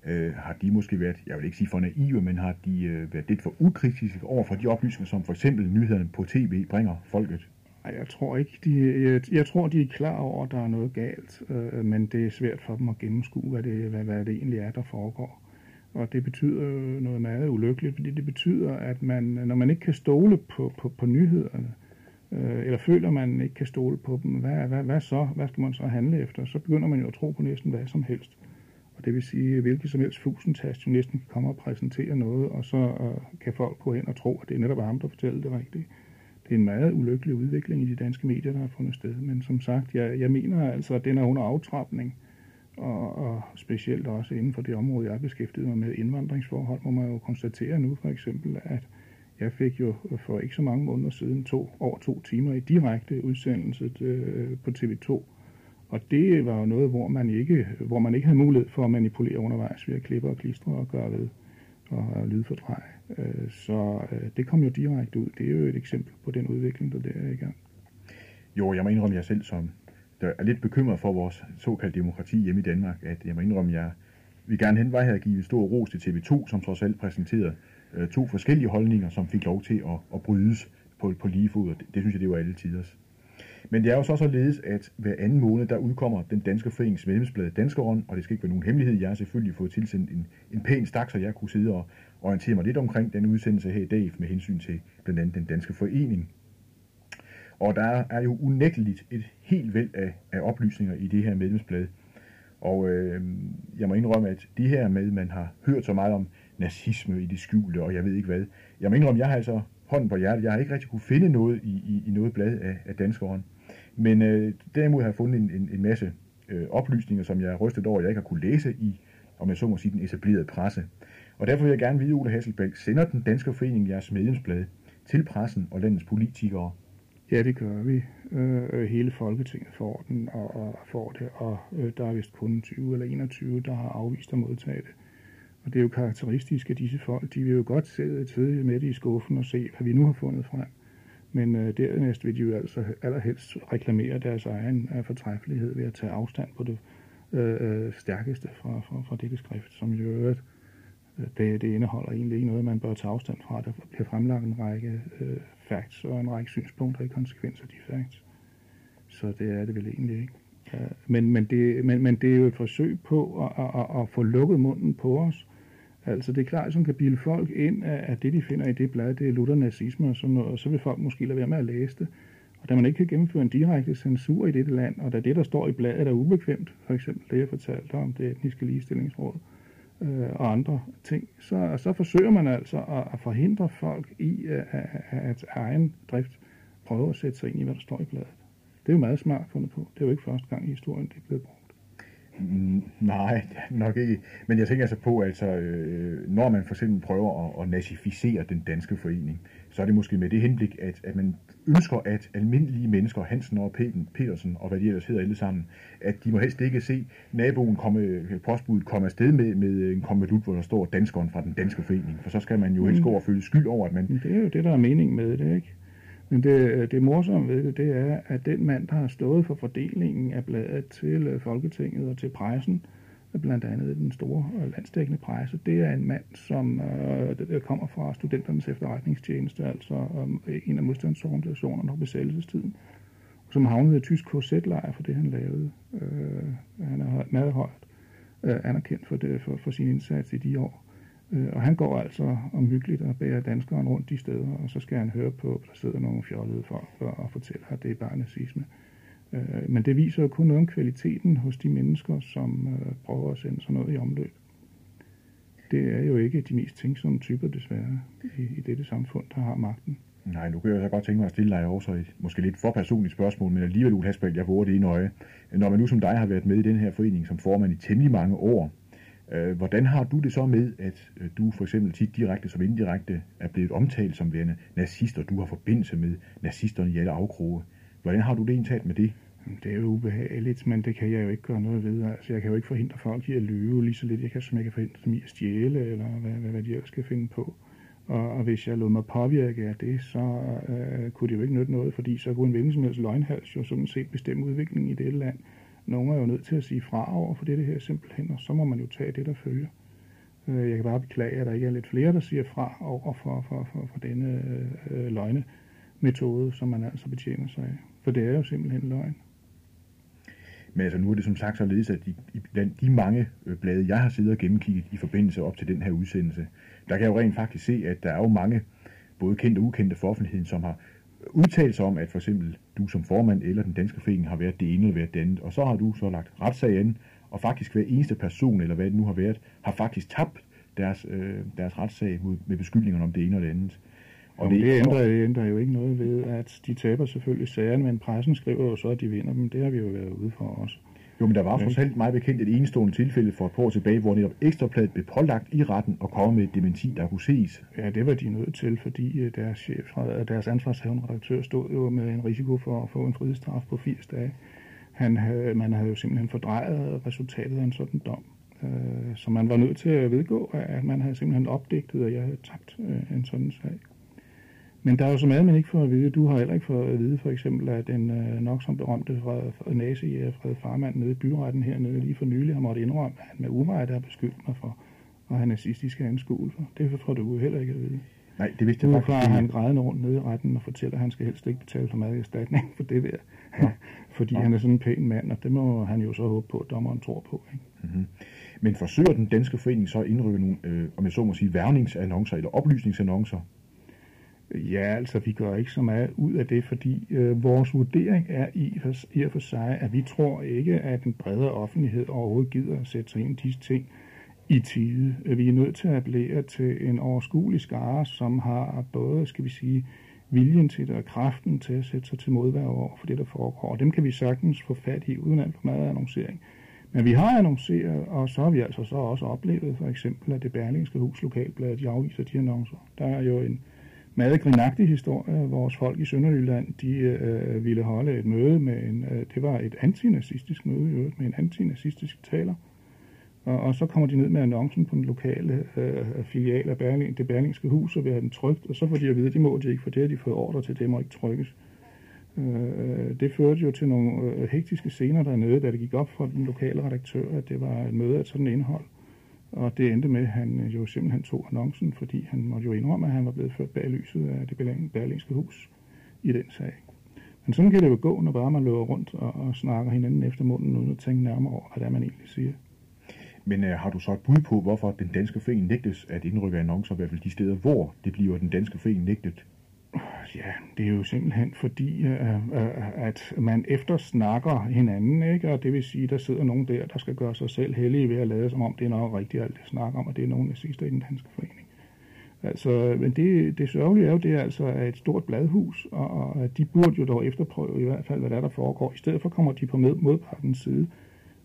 øh, har de måske været, jeg vil ikke sige for naive, men har de øh, været lidt for ukritiske over for de oplysninger, som for eksempel nyhederne på tv bringer folket? Nej, jeg tror ikke, de, jeg, jeg tror, de er klar over, at der er noget galt, øh, men det er svært for dem at gennemskue, hvad det, hvad, hvad det egentlig er, der foregår. Og det betyder noget meget ulykkeligt, fordi det betyder, at man, når man ikke kan stole på, på, på nyhederne, øh, eller føler, man ikke kan stole på dem, hvad, hvad, hvad så? Hvad skal man så handle efter? Så begynder man jo at tro på næsten hvad som helst. Og det vil sige, at hvilket som helst fusentast jo næsten kan komme og præsentere noget, og så øh, kan folk gå hen og tro, at det er netop ham, der fortæller det rigtigt. Det er en meget ulykkelig udvikling i de danske medier, der har fundet sted. Men som sagt, jeg, jeg mener altså, at den er under aftrapning og, og specielt også inden for det område, jeg beskæftiget mig med indvandringsforhold, må man jo konstatere nu for eksempel, at jeg fik jo for ikke så mange måneder siden to, over to timer i direkte udsendelse øh, på TV2. Og det var jo noget, hvor man, ikke, hvor man ikke havde mulighed for at manipulere undervejs ved at klippe og klistre og gøre ved og lydfordreje. Øh, så øh, det kom jo direkte ud. Det er jo et eksempel på den udvikling, der der er i gang. Jo, jeg må indrømme jer selv som der er lidt bekymret for vores såkaldte demokrati hjemme i Danmark, at jeg må indrømme, at jeg vil gerne hen vej her give stor ros til TV2, som trods alt præsenterede øh, to forskellige holdninger, som fik lov til at, at brydes på, på lige fod, og det, det synes jeg, det var alle tiders. Men det er jo så således, at hver anden måned, der udkommer den danske forenings medlemsblad Danskeren, og det skal ikke være nogen hemmelighed. Jeg har selvfølgelig fået tilsendt en, en pæn stak, så jeg kunne sidde og orientere mig lidt omkring den udsendelse her i dag, med hensyn til blandt andet den danske forening. Og der er jo unægteligt et helt væld af, af oplysninger i det her medlemsblad. Og øh, jeg må indrømme, at de her med, man har hørt så meget om nazisme i det skjulte, og jeg ved ikke hvad. Jeg må indrømme, jeg har altså hånden på hjertet. Jeg har ikke rigtig kunne finde noget i, i, i noget blad af, af danskeren. Men øh, derimod har jeg fundet en, en, en masse øh, oplysninger, som jeg er rystet over, jeg ikke har kunne læse i, om jeg så må sige, den etablerede presse. Og derfor vil jeg gerne vide, Ole Hasselbæk, sender den danske forening jeres medlemsblad til pressen og landets politikere Ja, det gør vi. Øh, hele Folketinget får den og, og får det, og øh, der er vist kun 20 eller 21, der har afvist at modtage det. Og det er jo karakteristisk af disse folk. De vil jo godt sidde, sidde med det i skuffen og se, hvad vi nu har fundet frem. Men øh, dernæst vil de jo altså allerhelst reklamere deres egen øh, fortræffelighed ved at tage afstand på det øh, øh stærkeste fra, fra, fra dette skrift, som jo øvrigt øh, det, det indeholder egentlig ikke noget, man bør tage afstand fra. Der bliver fremlagt en række øh, facts og en række synspunkter i konsekvens af de facts. Så det er det vel egentlig ikke. Øh, men, men, det, men, men det er jo et forsøg på at, at, at få lukket munden på os. Altså det er klart, som kan bilde folk ind, at det de finder i det blad, det er lutter nazisme og sådan noget, og så vil folk måske lade være med at læse det. Og da man ikke kan gennemføre en direkte censur i dette land, og da det, der står i bladet, er ubekvemt, for eksempel det, jeg fortalte om det etniske ligestillingsråd, øh, og andre ting, så, så forsøger man altså at, at forhindre folk i øh, at, at egen drift prøve at sætte sig ind i, hvad der står i bladet. Det er jo meget smart fundet på. Det er jo ikke første gang i historien, det er blevet brugt. Nej, nok ikke. Men jeg tænker altså på, altså, øh, når man for eksempel prøver at, at nazificere den danske forening, så er det måske med det henblik, at, at man ønsker, at almindelige mennesker, Hansen og Petersen og hvad de ellers hedder alle sammen, at de må helst ikke se naboen komme, øh, postbuddet komme afsted med, med en konvolut, hvor der står danskeren fra den danske forening. For så skal man jo helst gå og føle skyld over, at man... Det er jo det, der er mening med det, ikke? Men det, det morsomme ved det, det er, at den mand, der har stået for fordelingen af bladet til øh, Folketinget og til pressen, øh, blandt andet den store øh, landstækkende presse, det er en mand, som øh, kommer fra studenternes efterretningstjeneste, altså øh, en af modstandsorganisationerne på besættelsestiden, som havnede i tysk KZ-lejr for det, han lavede. Øh, han er meget højt øh, anerkendt for, det, for, for sin indsats i de år. Øh, og han går altså omhyggeligt og bærer danskeren rundt de steder, og så skal han høre på, at der sidder nogle fjollede folk og fortæller, at det er bare nazisme. Øh, men det viser jo kun noget om kvaliteten hos de mennesker, som øh, prøver at sende sådan noget i omløb. Det er jo ikke de mest tænksomme typer, desværre, i, i dette samfund, der har magten. Nej, nu kan jeg så godt tænke mig at stille dig også et måske lidt for personligt spørgsmål, men alligevel, Ulle Hasberg, jeg våger det i nøje. Når man nu som dig har været med i den her forening som formand i temmelig mange år, Øh, hvordan har du det så med, at øh, du for eksempel tit direkte som indirekte er blevet omtalt som værende nazist, og du har forbindelse med nazisterne i alle afkroge? Hvordan har du det indtalt med det? Det er jo ubehageligt, men det kan jeg jo ikke gøre noget ved. Altså, jeg kan jo ikke forhindre folk i at lyve lige så lidt, jeg kan, som jeg kan forhindre dem i at stjæle, eller hvad, hvad, hvad de ellers skal finde på. Og, og hvis jeg lod mig påvirke af det, så øh, kunne det jo ikke nytte noget, fordi så kunne en hvilken som helst løgnhals jo sådan set bestemme udviklingen i det land. Nogle er jo nødt til at sige fra over for det, det her simpelthen, og så må man jo tage det, der følger. Øh, jeg kan bare beklage, at der ikke er lidt flere, der siger fra over for, for, for, for denne øh, øh, løgnemetode, som man altså betjener sig af. For det er jo simpelthen løgn. Men altså nu er det som sagt således, at i, blandt de mange øh, blade, jeg har siddet og gennemkigget i forbindelse op til den her udsendelse, der kan jeg jo rent faktisk se, at der er jo mange, både kendte og ukendte for offentligheden, som har udtalt sig om, at for eksempel du som formand eller den danske forening har været det ene eller været det andet, og så har du så lagt retssag an, og faktisk hver eneste person, eller hvad det nu har været, har faktisk tabt deres, øh, deres retssag mod, med beskyldningerne om det ene og det andet. Og det, det, ændrer, det ændrer jo ikke noget ved, at de taber selvfølgelig sagerne, men pressen skriver jo så, at de vinder dem. Det har vi jo været ude for også. Jo, men der var trods alt meget bekendt et enestående tilfælde for et par år tilbage, hvor netop ekstrapladet blev pålagt i retten og kom med et dementi, der kunne ses. Ja, det var de nødt til, fordi øh, deres, chef, deres ansvarshavende redaktør stod jo med en risiko for at få en frihedsstraf på 80 dage. Han havde, man havde jo simpelthen fordrejet resultatet af en sådan dom. Øh, så man var nødt til at vedgå, at man havde simpelthen opdigtet, at jeg havde tabt øh, en sådan sag. Men der er jo så meget, man ikke får at vide. Du har heller ikke fået at vide, for eksempel, at den øh, nok som berømte nazi Fred Farmand nede i byretten hernede lige for nylig har måttet indrømme, at han med uvejt har beskyldt mig for at have nazistiske anskuelser. Det får du heller ikke at vide. Nej, det vidste jeg faktisk ikke. han grædende rundt nede i retten og fortæller, at han skal helst ikke betale for i erstatning for det der. Ja. Fordi ja. han er sådan en pæn mand, og det må han jo så håbe på, at dommeren tror på. Ikke? Mm-hmm. Men forsøger den danske forening så at indrykke nogle, øh, om jeg så må sige, værningsannoncer eller oplysningsannoncer Ja, altså vi gør ikke så meget ud af det, fordi øh, vores vurdering er i, for, i og for sig, at vi tror ikke, at en bredere offentlighed overhovedet gider at sætte sig ind i disse ting i tide. Vi er nødt til at appellere til en overskuelig skare, som har både, skal vi sige, viljen til det og kraften til at sætte sig til modværg over for det, der foregår. Og dem kan vi sagtens få fat i, uden alt for meget annoncering. Men vi har annonceret, og så har vi altså så også oplevet, for eksempel, at det Berlingske Hus Lokalblad, de afviser de annoncer. Der er jo en meget grinagtig historie. Vores folk i Sønderjylland, de øh, ville holde et møde med en, øh, det var et antinazistisk møde i med en antinazistisk taler. Og, og så kommer de ned med annoncen på den lokale øh, filial af Berling, det Berlingske Hus, og vil have den trygt, og så får de at vide, at de må de ikke, for det har de fået ordre til, det må ikke trykkes. Øh, det førte jo til nogle øh, hektiske scener dernede, da det gik op for den lokale redaktør, at det var et møde af sådan indhold. Og det endte med, at han øh, jo simpelthen tog annoncen, fordi han måtte jo indrømme, at han var blevet ført bag lyset af det berlingske hus i den sag. Men sådan kan det jo gå, når bare man løber rundt og, og snakker hinanden efter munden, uden at tænke nærmere over, hvad det er, man egentlig siger. Men uh, har du så et bud på, hvorfor den danske forening nægtes at indrykke annoncer, i hvert fald de steder, hvor det bliver den danske forening nægtet? Ja, det er jo simpelthen fordi, øh, øh, at man eftersnakker hinanden, ikke? og det vil sige, at der sidder nogen der, der skal gøre sig selv heldige ved at lade som om, det er noget rigtigt alt det snakker om, og det er nogen sidste i den danske forening. Altså, men det, det sørgelige er jo, det er altså et stort bladhus, og, og de burde jo dog efterprøve i hvert fald, hvad der, der foregår. I stedet for kommer de på modpartens side,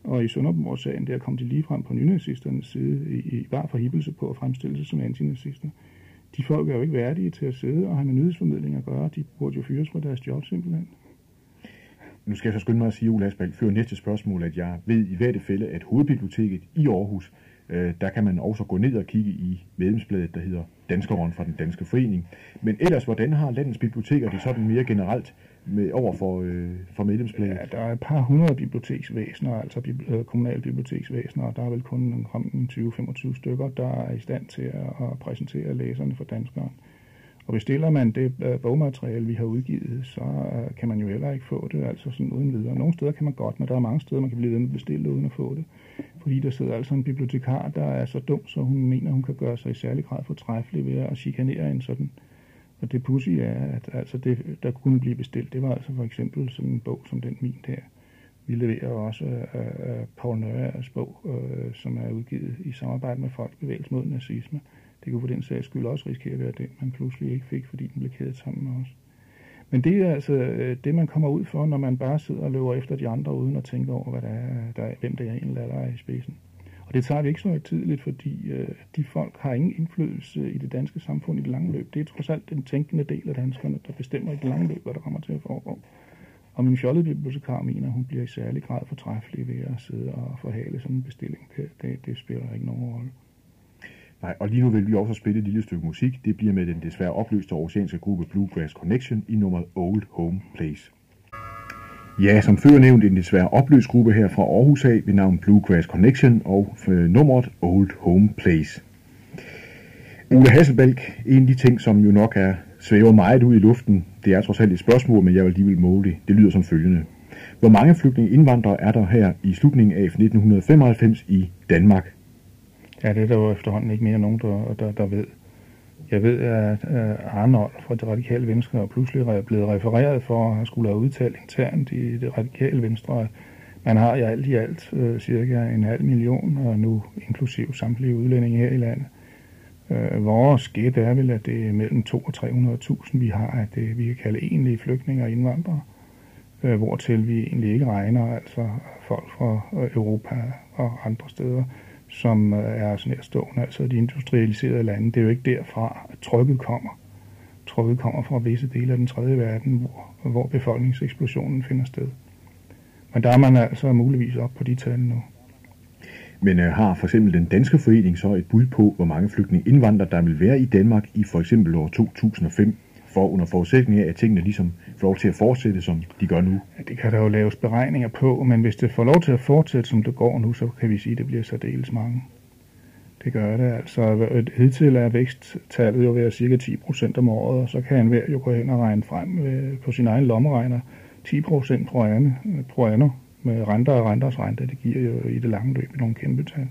og i Sønderborg-sagen, der kom de lige frem på nynazisternes side, i, i bare forhibelse på at fremstille sig som antinazister de folk er jo ikke værdige til at sidde og have med nyhedsformidling at gøre. De burde jo fyres fra deres job simpelthen. Nu skal jeg så skynde mig at sige, Ole Asbald, før næste spørgsmål, at jeg ved i hvert fælde, at hovedbiblioteket i Aarhus, øh, der kan man også gå ned og kigge i medlemsbladet, der hedder Danskeren fra den Danske Forening. Men ellers, hvordan har landets biblioteker det sådan mere generelt med, over for, øh, for medlemsbladet? Ja, der er et par hundrede biblioteksvæsener, altså bibli- øh, kommunale biblioteksvæsener, og der er vel kun omkring 20-25 stykker, der er i stand til at, at præsentere læserne for danskeren. Og bestiller man det øh, bogmateriale, vi har udgivet, så øh, kan man jo heller ikke få det, altså sådan uden videre. Nogle steder kan man godt, men der er mange steder, man kan blive ved med bestille uden at få det. Fordi der sidder altså en bibliotekar, der er så dum, så hun mener, hun kan gøre sig i særlig grad fortræffelig ved at chikanere en sådan og det pussy er, at altså det, der kunne blive bestilt, det var altså for eksempel sådan en bog som den min der. Vi leverer også uh, uh, Paul Nøres bog, uh, som er udgivet i samarbejde med Folkebevægelsen mod nazisme. Det kunne for den sags skyld også risikere at være den, man pludselig ikke fik, fordi den blev kædet sammen med os. Men det er altså øh, det, man kommer ud for, når man bare sidder og løber efter de andre, uden at tænke over, hvad der er, der er, hvem det er en eller er i spidsen. Og det tager vi ikke så højtidligt, fordi øh, de folk har ingen indflydelse i det danske samfund i det lange løb. Det er trods alt den tænkende del af danskerne, der bestemmer i det lange løb, hvad der kommer til at foregå. Og min fjollede bibliotekar mener, hun bliver i særlig grad fortræffelig ved at sidde og forhale sådan en bestilling. Det, det, det spiller ikke nogen rolle. Nej, og lige nu vil vi også spille et lille stykke musik. Det bliver med den desværre opløste oceanske gruppe Bluegrass Connection i nummeret Old Home Place. Ja, som før nævnt en desværre opløst gruppe her fra Aarhus af ved navn Bluegrass Connection og øh, nummeret Old Home Place. Ole Hasselbalk, en af de ting, som jo nok er svæver meget ud i luften, det er trods alt et spørgsmål, men jeg vil alligevel måle det. Det lyder som følgende. Hvor mange flygtninge indvandrere er der her i slutningen af 1995 i Danmark? Ja, det er der jo efterhånden ikke mere nogen, der, der, der ved. Jeg ved, at øh, Arnold fra det radikale venstre er pludselig er blevet refereret for at skulle have udtalt internt i det radikale venstre, man har i alt i alt øh, cirka en halv million, og nu inklusiv samtlige udlændinge her i landet. Øh, vores gæt er vel, at det er mellem 2 og 300.000, vi har af det, vi kan kalde egentlige flygtninge og indvandrere, øh, hvortil vi egentlig ikke regner altså folk fra øh, Europa og andre steder som øh, er sådan her stående, altså de industrialiserede lande. Det er jo ikke derfra, at trykket kommer. Trykket kommer fra visse dele af den tredje verden, hvor, hvor befolkningseksplosionen finder sted. Men der er man altså muligvis op på de tal nu. Men uh, har for eksempel den danske forening så et bud på, hvor mange flygtninge indvandrere, der vil være i Danmark i for eksempel år 2005? For under forudsætning af, at tingene ligesom får lov til at fortsætte, som de gør nu? Ja, det kan der jo laves beregninger på, men hvis det får lov til at fortsætte, som det går nu, så kan vi sige, at det bliver særdeles mange. Det gør det. Altså, hidtil er væksttallet jo ved cirka 10 procent om året, og så kan enhver jo gå hen og regne frem øh, på sin egen lommeregner 10 procent pro anno med renter og renters rente. Det giver jo i det lange løb nogle kæmpe tal.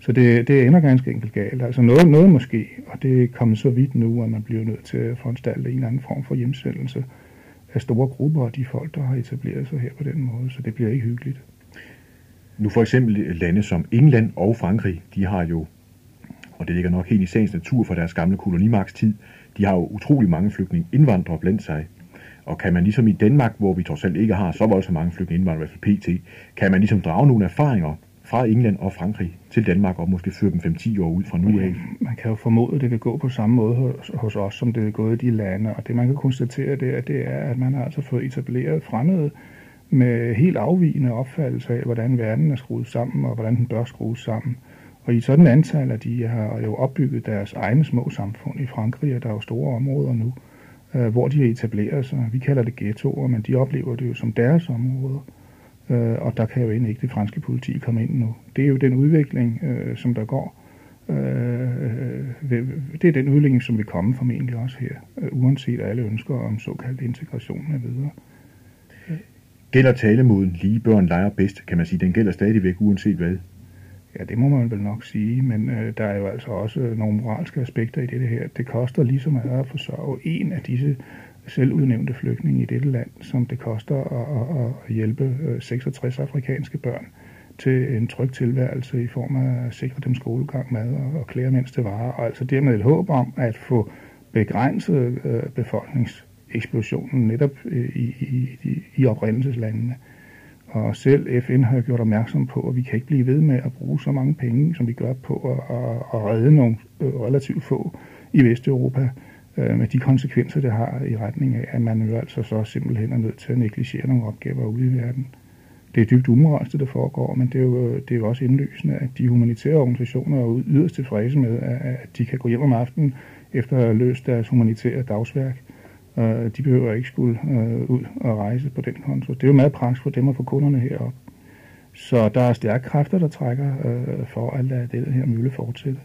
Så det, det ender ganske enkelt galt. Altså noget, noget måske, og det er kommet så vidt nu, at man bliver nødt til at foranstalte en eller anden form for hjemsendelse af store grupper af de folk, der har etableret sig her på den måde. Så det bliver ikke hyggeligt. Nu for eksempel lande som England og Frankrig, de har jo, og det ligger nok helt i sagens natur for deres gamle kolonimagtstid, de har jo utrolig mange flygtninge indvandrere blandt sig. Og kan man ligesom i Danmark, hvor vi trods alt ikke har så voldsomt mange flygtninge indvandrere, i hvert fald pt., kan man ligesom drage nogle erfaringer fra England og Frankrig til Danmark og måske føre dem 5-10 år ud fra nu af. Man kan jo formode, at det vil gå på samme måde hos, hos os, som det er gået i de lande. Og det man kan konstatere, det er, det er, at man har altså fået etableret fremmede med helt afvigende opfattelse af, hvordan verden er skruet sammen, og hvordan den bør skrues sammen. Og i sådan antal, at de har jo opbygget deres egne små samfund i Frankrig, og der er jo store områder nu, øh, hvor de har etableret sig. Vi kalder det ghettoer, men de oplever det jo som deres områder øh, og der kan jo egentlig ikke det franske politi komme ind nu. Det er jo den udvikling, øh, som der går. Øh, det er den udvikling, som vil komme formentlig også her, øh, uanset alle ønsker om såkaldt integration med videre. Gælder talemåden lige børn leger bedst, kan man sige, den gælder stadigvæk uanset hvad? Ja, det må man vel nok sige, men øh, der er jo altså også nogle moralske aspekter i det her. Det koster lige så meget at forsørge en af disse selvudnævnte flygtninge i dette land, som det koster at, at, at hjælpe øh, 66 afrikanske børn til en tryg tilværelse i form af at sikre dem skolegang, mad og, og klæder, mens det varer. Og altså dermed et håb om at få begrænset øh, befolkningseksplosionen netop øh, i, i, i, i oprindelseslandene. Og selv FN har gjort opmærksom på, at vi kan ikke blive ved med at bruge så mange penge, som vi gør på at, at, at redde nogle øh, relativt få i Vesteuropa øh, med de konsekvenser, det har i retning af, at man jo altså så simpelthen er nødt til at negligere nogle opgaver ude i verden. Det er dybt umoralsk, det der foregår, men det er, jo, det er jo også indlysende, at de humanitære organisationer er yderst tilfredse med, at de kan gå hjem om aftenen efter at have løst deres humanitære dagsværk. Øh, De behøver ikke skulle øh, ud og rejse på den konto. Det er jo meget praktisk for dem og for kunderne heroppe. Så der er stærke kræfter, der trækker øh, for at lade det her mølle fortsætte.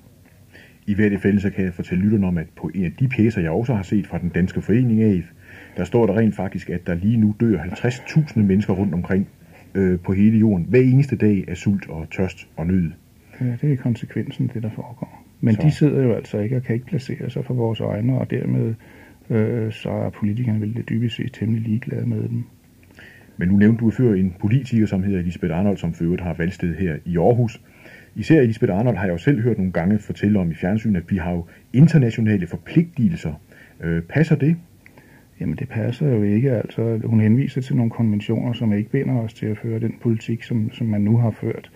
I hvert fald så kan jeg fortælle lytterne om, at på en af de pjæser, jeg også har set fra den danske forening af, der står der rent faktisk, at der lige nu dør 50.000 mennesker rundt omkring øh, på hele jorden, hver eneste dag af sult og tørst og nød. Ja, det er konsekvensen, det der foregår. Men så. de sidder jo altså ikke og kan ikke placere sig for vores øjne, og dermed øh, så er politikerne vel det dybest set temmelig ligeglade med dem. Men nu nævnte du før en politiker, som hedder Elisabeth Arnold, som for øvrigt har valgsted her i Aarhus. Især Elisabeth Arnold har jeg jo selv hørt nogle gange fortælle om i fjernsyn, at vi har jo internationale forpligtelser. Øh, passer det? Jamen det passer jo ikke. Altså, hun henviser til nogle konventioner, som ikke binder os til at føre den politik, som, som man nu har ført.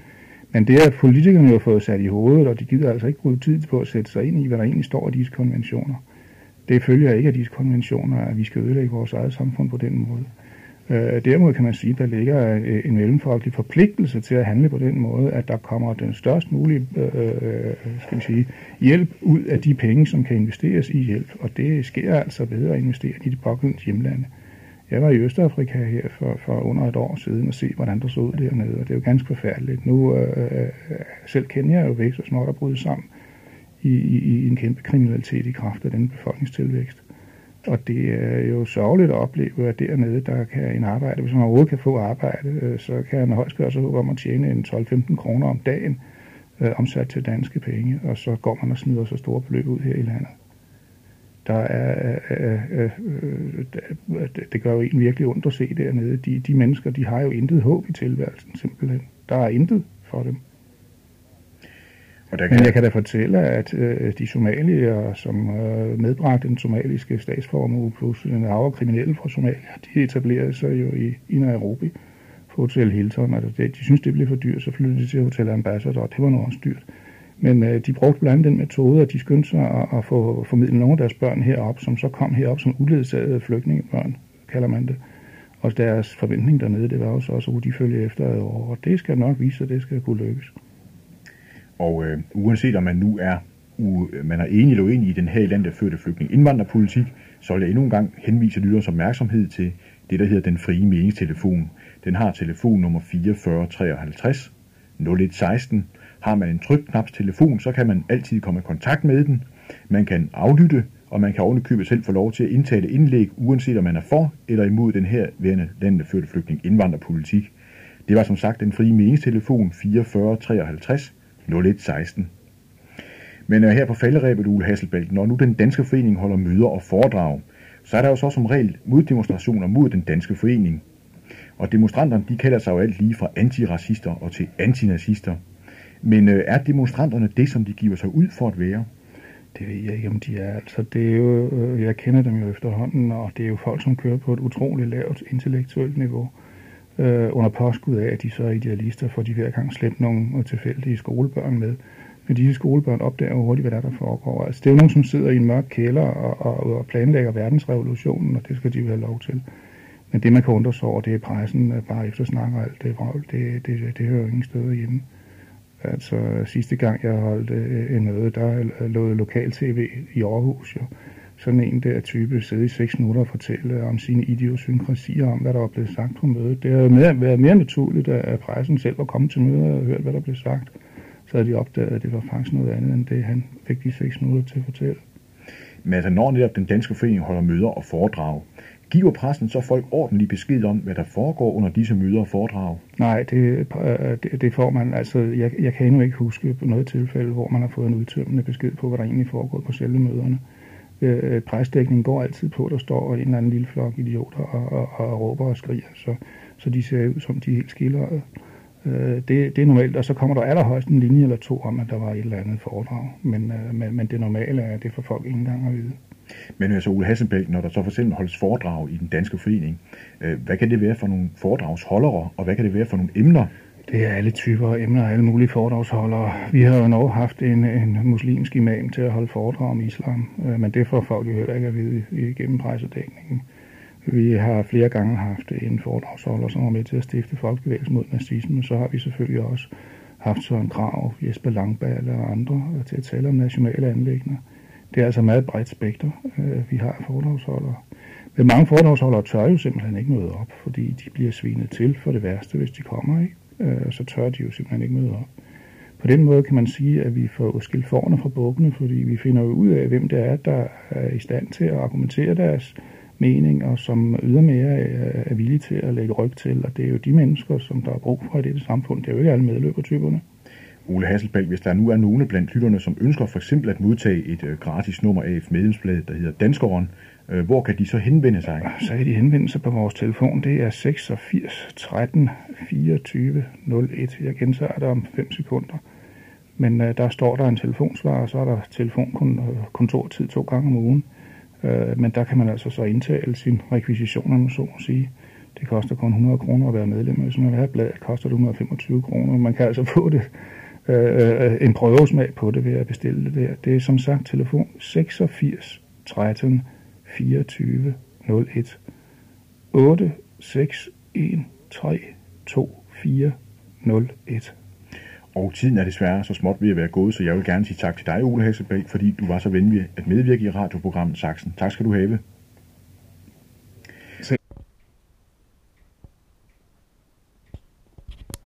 Men det er, politikerne jo har fået sat i hovedet, og de gider altså ikke bruge tid på at sætte sig ind i, hvad der egentlig står i disse konventioner. Det følger ikke af disse konventioner, at vi skal ødelægge vores eget samfund på den måde. Øh, derimod kan man sige, at der ligger øh, en mellemfolkelig forpligtelse til at handle på den måde, at der kommer den størst mulige øh, øh, øh, skal vi sige, hjælp ud af de penge, som kan investeres i hjælp. Og det sker altså ved at investere i de pågældende hjemlande. Jeg var i Østafrika her for, for under et år siden og se, hvordan der så ud dernede, og det er jo ganske forfærdeligt. Nu øh, øh selv kender jeg jo væk så småt at bryde sammen i, i, i en kæmpe kriminalitet i kraft af den befolkningstilvækst. Og det er jo sørgeligt at opleve, at dernede, der kan en arbejde, hvis man overhovedet kan få arbejde, øh, så kan han højst gøre sig håbe om at tjene en 12-15 kroner om dagen, øh, omsat til danske penge, og så går man og smider så store beløb ud her i landet. Der er, øh øh, øh, øh, øh, det gør jo en virkelig ondt at se dernede. De, de mennesker, de har jo intet håb i tilværelsen, simpelthen. Der er intet for dem. Der kan... Men jeg kan da fortælle, at øh, de somalier, som øh, medbragte den somaliske statsformue plus en arve kriminelle fra Somalia, de etablerede sig jo i, i Nairobi på Hotel Hilton, og det, de synes, det blev for dyrt, så flyttede de til Hotel Ambassador, og det var nu også dyrt. Men øh, de brugte blandt andet den metode, at de skyndte sig at, at få formidlet nogle af deres børn herop, som så kom herop som uledsagede flygtningebørn, kalder man det. Og deres forventning dernede, det var jo så også, at de følge efter et år, og det skal nok vise, at det skal kunne lykkes. Og øh, uanset om man nu er u, man er enig eller uenig i den her i landet førte flygtning indvandrerpolitik, så vil jeg endnu en gang henvise lytterens opmærksomhed til det, der hedder den frie meningstelefon. Den har telefonnummer 4453 0116. Har man en trykknaps telefon, så kan man altid komme i kontakt med den. Man kan aflytte, og man kan ovenikøbet selv få lov til at indtale indlæg, uanset om man er for eller imod den her værende landet førte flygtning indvandrerpolitik. Det var som sagt den frie meningstelefon 4453 0116. Men øh, her på falderæbet, Ule Hasselbalg, når nu den danske forening holder møder og foredrag, så er der jo så som regel moddemonstrationer mod den danske forening. Og demonstranterne, de kalder sig jo alt lige fra antiracister og til antinazister. Men øh, er demonstranterne det, som de giver sig ud for at være? Det ved jeg ikke, om de er. Altså, det er jo, øh, jeg kender dem jo efterhånden, og det er jo folk, som kører på et utroligt lavt intellektuelt niveau øh, Øh, under påskud af, at de så er idealister, for de hver gang slæbt nogle tilfældige skolebørn med. Men disse skolebørn opdager jo hurtigt, hvad der, der foregår. Altså, det er jo nogen, som sidder i en mørk kælder og, og, og planlægger verdensrevolutionen, og det skal de jo have lov til. Men det, man kan undre sig over, det er pressen bare efter snakker alt det vrøvl. Det, det, det hører jo ingen steder hjemme. Altså sidste gang, jeg holdt øh, en møde, der lå lokal-tv i Aarhus jo, sådan en der type sidde i seks minutter og fortælle om sine idiosynkrasier, om hvad der var blevet sagt på mødet. Det har mere, været mere naturligt, at pressen selv var kommet til mødet og hørt, hvad der blev sagt. Så havde de opdaget, at det var faktisk noget andet, end det han fik de seks minutter til at fortælle. Men altså, når netop den danske forening holder møder og foredrag, giver pressen så folk ordentlig besked om, hvad der foregår under disse møder og foredrag? Nej, det, øh, det, det får man. Altså, jeg, jeg kan endnu ikke huske på noget tilfælde, hvor man har fået en udtømmende besked på, hvad der egentlig foregår på selve møderne øh, presdækning går altid på, der står en eller anden lille flok idioter og, og, og råber og skriger, så, så de ser ud som de er helt skildrede. Øh, det, det er normalt, og så kommer der allerhøjst en linje eller to om, at der var et eller andet foredrag, men, øh, men, men det normale er, at det får folk ikke engang at vide. Men altså Ole Hasselbæk, når der så for eksempel holdes foredrag i den danske forening, øh, hvad kan det være for nogle foredragsholdere, og hvad kan det være for nogle emner, det er alle typer af emner, og alle mulige foredragsholdere. Vi har jo nok haft en, en muslimsk imam til at holde foredrag om islam, øh, men det får folk jo heller ikke at vide igennem pressedækningen. Vi har flere gange haft en foredragsholder, som var med til at stifte folkebevægelsen mod nazisme. Så har vi selvfølgelig også haft Søren Krav, Jesper Langballe og andre øh, til at tale om nationale anlægner. Det er altså meget bredt spekter, øh, vi har foredragsholdere. Men mange foredragsholdere tør jo simpelthen ikke møde op, fordi de bliver svinet til for det værste, hvis de kommer. Ikke? Øh, så tør de jo simpelthen ikke møde op. På den måde kan man sige, at vi får skilt forne fra bukkene, fordi vi finder jo ud af, hvem det er, der er i stand til at argumentere deres mening, og som ydermere er villige til at lægge ryg til. Og det er jo de mennesker, som der er brug for i dette samfund. Det er jo ikke alle medløbertyperne. Ole Hasselbalg, hvis der nu er nogen blandt lytterne, som ønsker for eksempel at modtage et øh, gratis nummer af et medlemsblad, der hedder Danskeren, Øh, hvor kan de så henvende sig? Så kan de henvende sig på vores telefon. Det er 86 13 24 01. Jeg gentager det om 5 sekunder. Men øh, der står der en telefonsvar, og så er der telefonkontortid to gange om ugen. Øh, men der kan man altså så indtale sin rekvisition, om så at sige. Det koster kun 100 kroner at være medlem. Hvis man vil have bladet, koster det 125 kroner. Man kan altså få det øh, øh, en prøvesmag på det ved at bestille det der. Det er som sagt telefon 86 13 24 01 8 61322401. Og tiden er desværre så småt ved at være gået, så jeg vil gerne sige tak til dig, Ole Hasselbæk, fordi du var så venlig at medvirke i radioprogrammet Saxen. Tak skal du have.